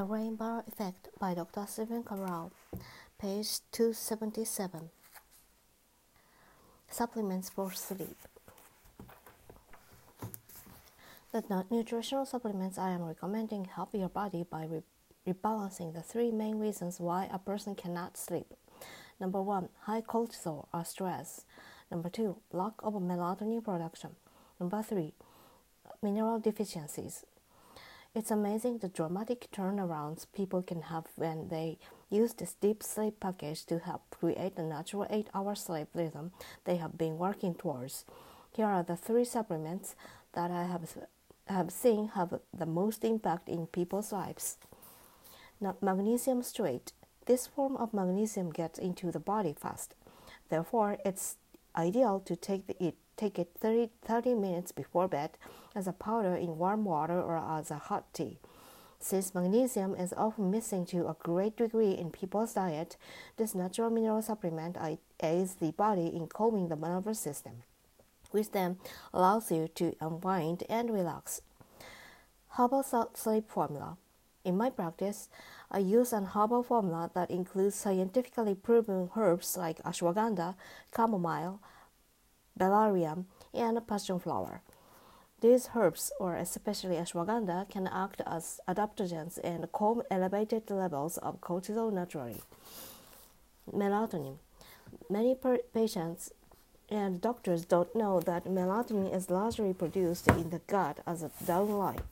The Rain Barrel Effect by Dr. Stephen Cabral, page 277. Supplements for sleep. The nutritional supplements I am recommending help your body by re- rebalancing the three main reasons why a person cannot sleep. Number one, high cortisol or stress. Number two, lack of melatonin production. Number three, mineral deficiencies. It's amazing the dramatic turnarounds people can have when they use this deep sleep package to help create the natural 8 hour sleep rhythm they have been working towards. Here are the three supplements that I have, have seen have the most impact in people's lives. Now, magnesium citrate. This form of magnesium gets into the body fast. Therefore, it's ideal to take it take it 30, 30 minutes before bed as a powder in warm water or as a hot tea. Since magnesium is often missing to a great degree in people's diet, this natural mineral supplement aids the body in calming the nervous system, which then allows you to unwind and relax. Herbal sleep formula. In my practice, I use an herbal formula that includes scientifically proven herbs like ashwagandha, chamomile, valerian, and passion flower. These herbs, or especially ashwagandha, can act as adaptogens and calm elevated levels of cortisol naturally. Melatonin. Many per- patients and doctors don't know that melatonin is largely produced in the gut as a downline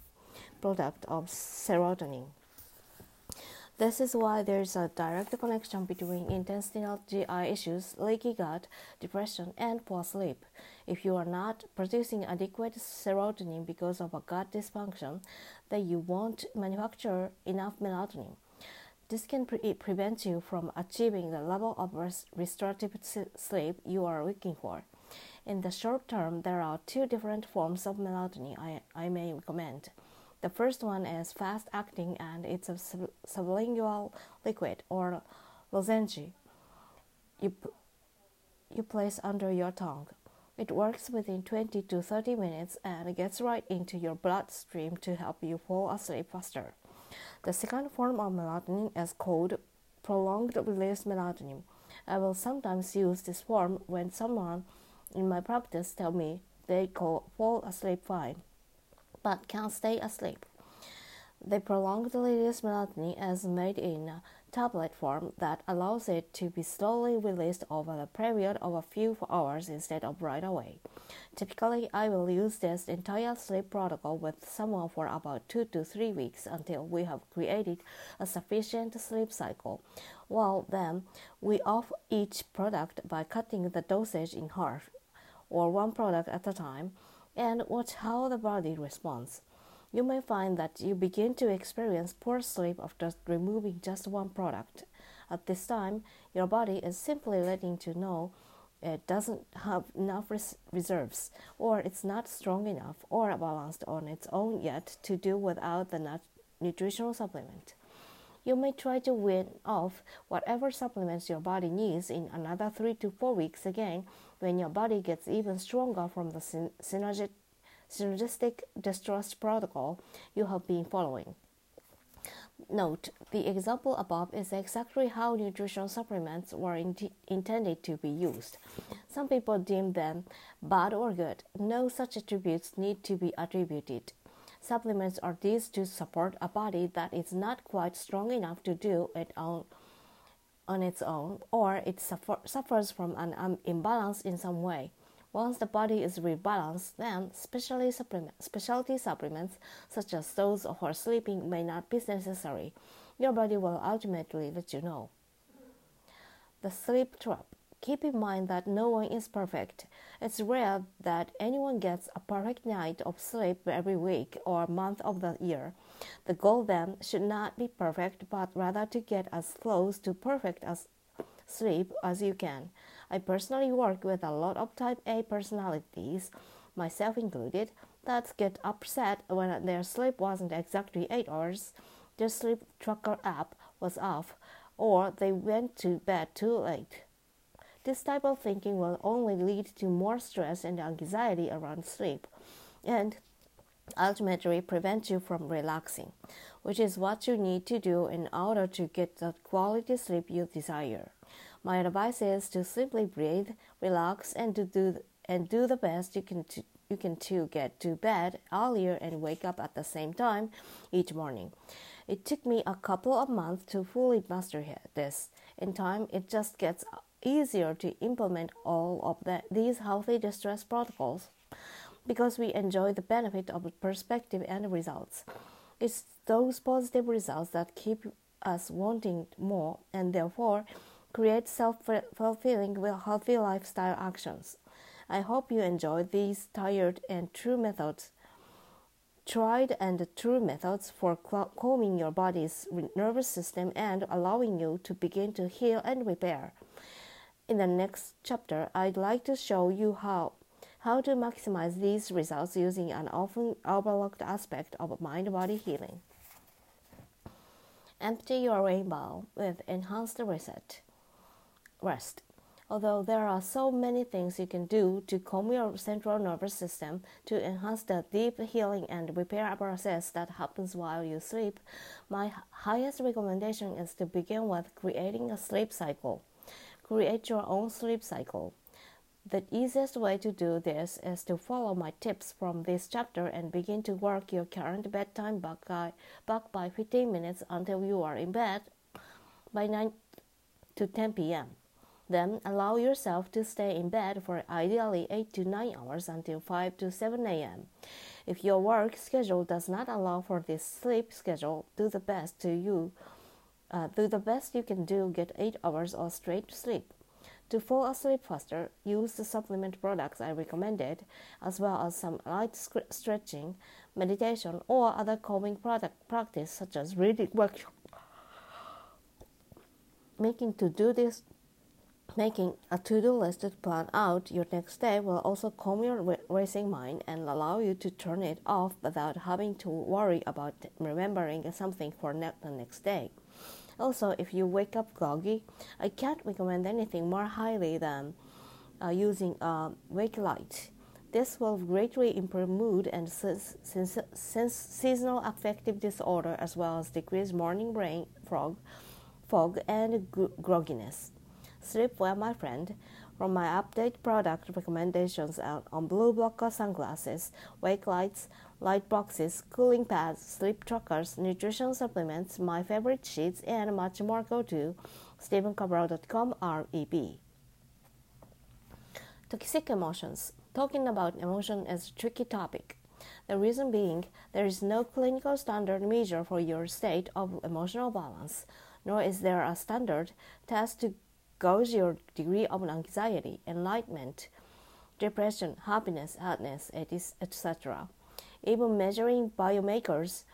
product of serotonin. This is why there is a direct connection between intestinal GI issues, leaky gut, depression, and poor sleep. If you are not producing adequate serotonin because of a gut dysfunction, then you won't manufacture enough melatonin. This can pre- prevent you from achieving the level of res- restorative sleep you are looking for. In the short term, there are two different forms of melatonin I, I may recommend. The first one is fast acting and it's a sub- sublingual liquid or lozenge you, p- you place under your tongue. It works within 20 to 30 minutes and gets right into your bloodstream to help you fall asleep faster. The second form of melatonin is called prolonged release melatonin. I will sometimes use this form when someone in my practice tell me they call fall asleep fine but can't stay asleep. The prolonged release melatonin is made in a tablet form that allows it to be slowly released over the period of a few hours instead of right away. Typically, I will use this entire sleep protocol with someone for about two to three weeks until we have created a sufficient sleep cycle. While then, we off each product by cutting the dosage in half, or one product at a time and watch how the body responds. You may find that you begin to experience poor sleep after removing just one product. At this time, your body is simply letting you know it doesn't have enough res- reserves, or it's not strong enough or balanced on its own yet to do without the nut- nutritional supplement. You may try to win off whatever supplements your body needs in another three to four weeks again when your body gets even stronger from the synergistic, distrust protocol you have been following. Note, the example above is exactly how nutritional supplements were in- intended to be used. Some people deem them bad or good. No such attributes need to be attributed. Supplements are these to support a body that is not quite strong enough to do it on, on its own, or it suffer, suffers from an um, imbalance in some way. Once the body is rebalanced, then specialty, supplement, specialty supplements such as those for sleeping may not be necessary. Your body will ultimately let you know. The sleep trap. Keep in mind that no one is perfect. It's rare that anyone gets a perfect night of sleep every week or month of the year. The goal then should not be perfect, but rather to get as close to perfect as sleep as you can. I personally work with a lot of type A personalities, myself included, that get upset when their sleep wasn't exactly 8 hours, their sleep tracker app was off, or they went to bed too late. This type of thinking will only lead to more stress and anxiety around sleep. And ultimately prevent you from relaxing, which is what you need to do in order to get the quality sleep you desire. My advice is to simply breathe, relax, and to do and do the best you can to, you can to get to bed earlier and wake up at the same time each morning. It took me a couple of months to fully master this. In time, it just gets easier to implement all of the, these healthy distress protocols because we enjoy the benefit of perspective and results. It's those positive results that keep us wanting more and therefore create self fulfilling, healthy lifestyle actions. I hope you enjoy these tired and true methods, tried and true methods for calming your body's nervous system and allowing you to begin to heal and repair. In the next chapter, I'd like to show you how how to maximize these results using an often overlooked aspect of mind body healing. Empty your rain barrel with enhanced reset. Rest. Although there are so many things you can do to calm your central nervous system to enhance the deep healing and repair process that happens while you sleep, my highest recommendation is to begin with creating a sleep cycle. Create your own sleep cycle. The easiest way to do this is to follow my tips from this chapter and begin to work your current bedtime back by, back by 15 minutes until you are in bed by 9 to 10 p.m. Then allow yourself to stay in bed for ideally 8 to 9 hours until 5 to 7 a.m. If your work schedule does not allow for this sleep schedule, do the best to you. Uh, do the best you can do. Get 8 hours of straight sleep. To fall asleep faster, use the supplement products I recommended, as well as some light stretching, meditation, or other calming product practice such as reading workshop. Making to do this Making a to do list to plan out your next day will also calm your racing mind and allow you to turn it off without having to worry about remembering something for ne- the next day. Also, if you wake up groggy, I can't recommend anything more highly than uh, using a wake light. This will greatly improve mood and seasonal affective disorder as well as decrease morning brain fog and grogginess. Sleep well, my friend. From my update product recommendations on blue blocker sunglasses, wake lights, light boxes, cooling pads, sleep trackers, nutrition supplements, my favorite sheets, and much more, go to stephencabral.com REB. Toxic emotions. Talking about emotion is a tricky topic. The reason being, there is no clinical standard measure for your state of emotional balance, nor is there a standard test to gauge your degree of anxiety, enlightenment, depression, happiness, sadness, etc. Even measuring biomarkers,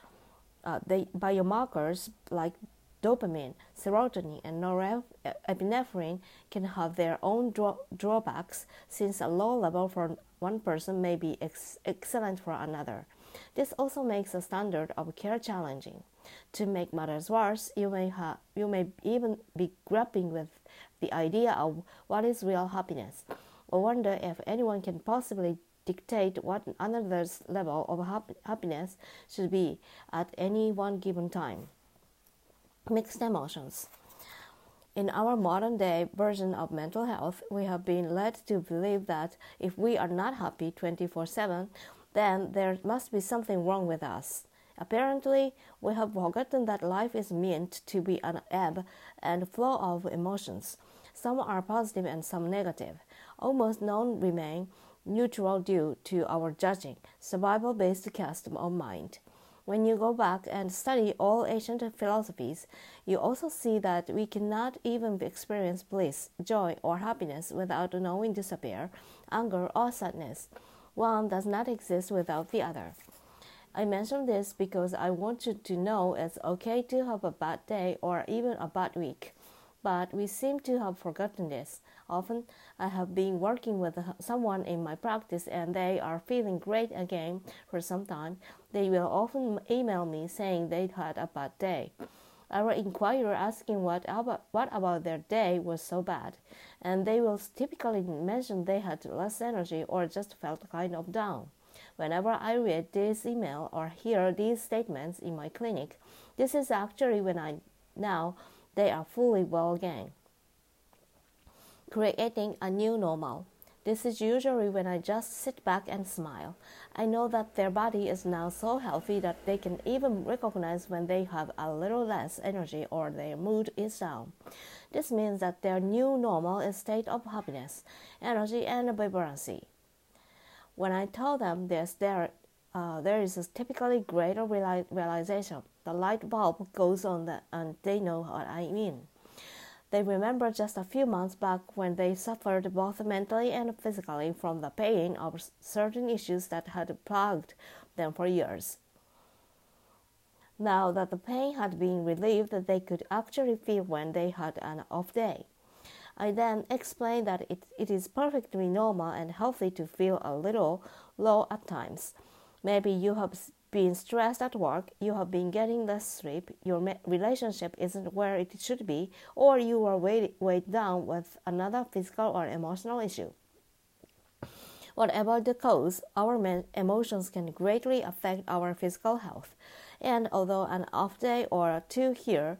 uh, the biomarkers like dopamine, serotonin, and norepinephrine can have their own draw- drawbacks since a low level for one person may be ex- excellent for another. This also makes the standard of care challenging. To make matters worse, you may, ha- you may even be grappling with the idea of what is real happiness, or wonder if anyone can possibly dictate what another's level of hap- happiness should be at any one given time. Mixed emotions. In our modern day version of mental health, we have been led to believe that if we are not happy 24 7, then there must be something wrong with us. Apparently, we have forgotten that life is meant to be an ebb and flow of emotions. Some are positive and some negative. Almost none remain neutral due to our judging, survival based custom of mind. When you go back and study all ancient philosophies, you also see that we cannot even experience bliss, joy, or happiness without knowing despair, anger, or sadness. One does not exist without the other. I mention this because I want you to know it's okay to have a bad day or even a bad week. But we seem to have forgotten this. Often, I have been working with someone in my practice and they are feeling great again for some time. They will often email me saying they had a bad day. I will inquire asking what about, what about their day was so bad, and they will typically mention they had less energy or just felt kind of down. Whenever I read this email or hear these statements in my clinic, this is actually when I now they are fully well again. Creating a new normal. This is usually when I just sit back and smile. I know that their body is now so healthy that they can even recognize when they have a little less energy or their mood is down. This means that their new normal is state of happiness, energy, and vibrancy. When I tell them this, there, uh, there is typically greater realization. The light bulb goes on, the, and they know what I mean. They remember just a few months back when they suffered both mentally and physically from the pain of certain issues that had plagued them for years. Now that the pain had been relieved, they could actually feel when they had an off day. I then explained that it, it is perfectly normal and healthy to feel a little low at times. Maybe you have been stressed at work, you have been getting less sleep, your relationship isn't where it should be, or you are weighed, weighed down with another physical or emotional issue. Whatever the cause, our emotions can greatly affect our physical health. And although an off day or two here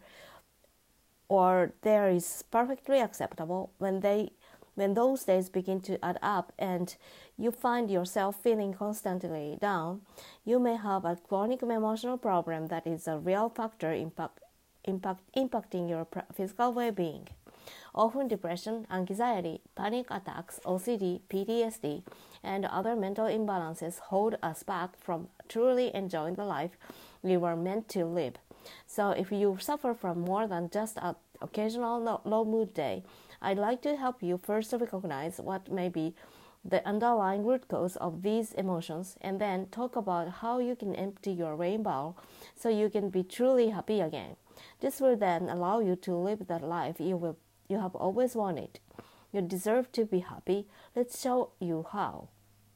or there is perfectly acceptable when they when those days begin to add up and you find yourself feeling constantly down, you may have a chronic emotional problem that is a real factor impact, impact, impacting your physical well being. Often, depression, anxiety, panic attacks, OCD, PTSD, and other mental imbalances hold us back from truly enjoying the life we were meant to live. So, if you suffer from more than just an occasional low mood day, I'd like to help you first recognize what may be the underlying root cause of these emotions and then talk about how you can empty your rain barrel so you can be truly happy again. This will then allow you to live that life you will you have always wanted. You deserve to be happy. Let's show you how.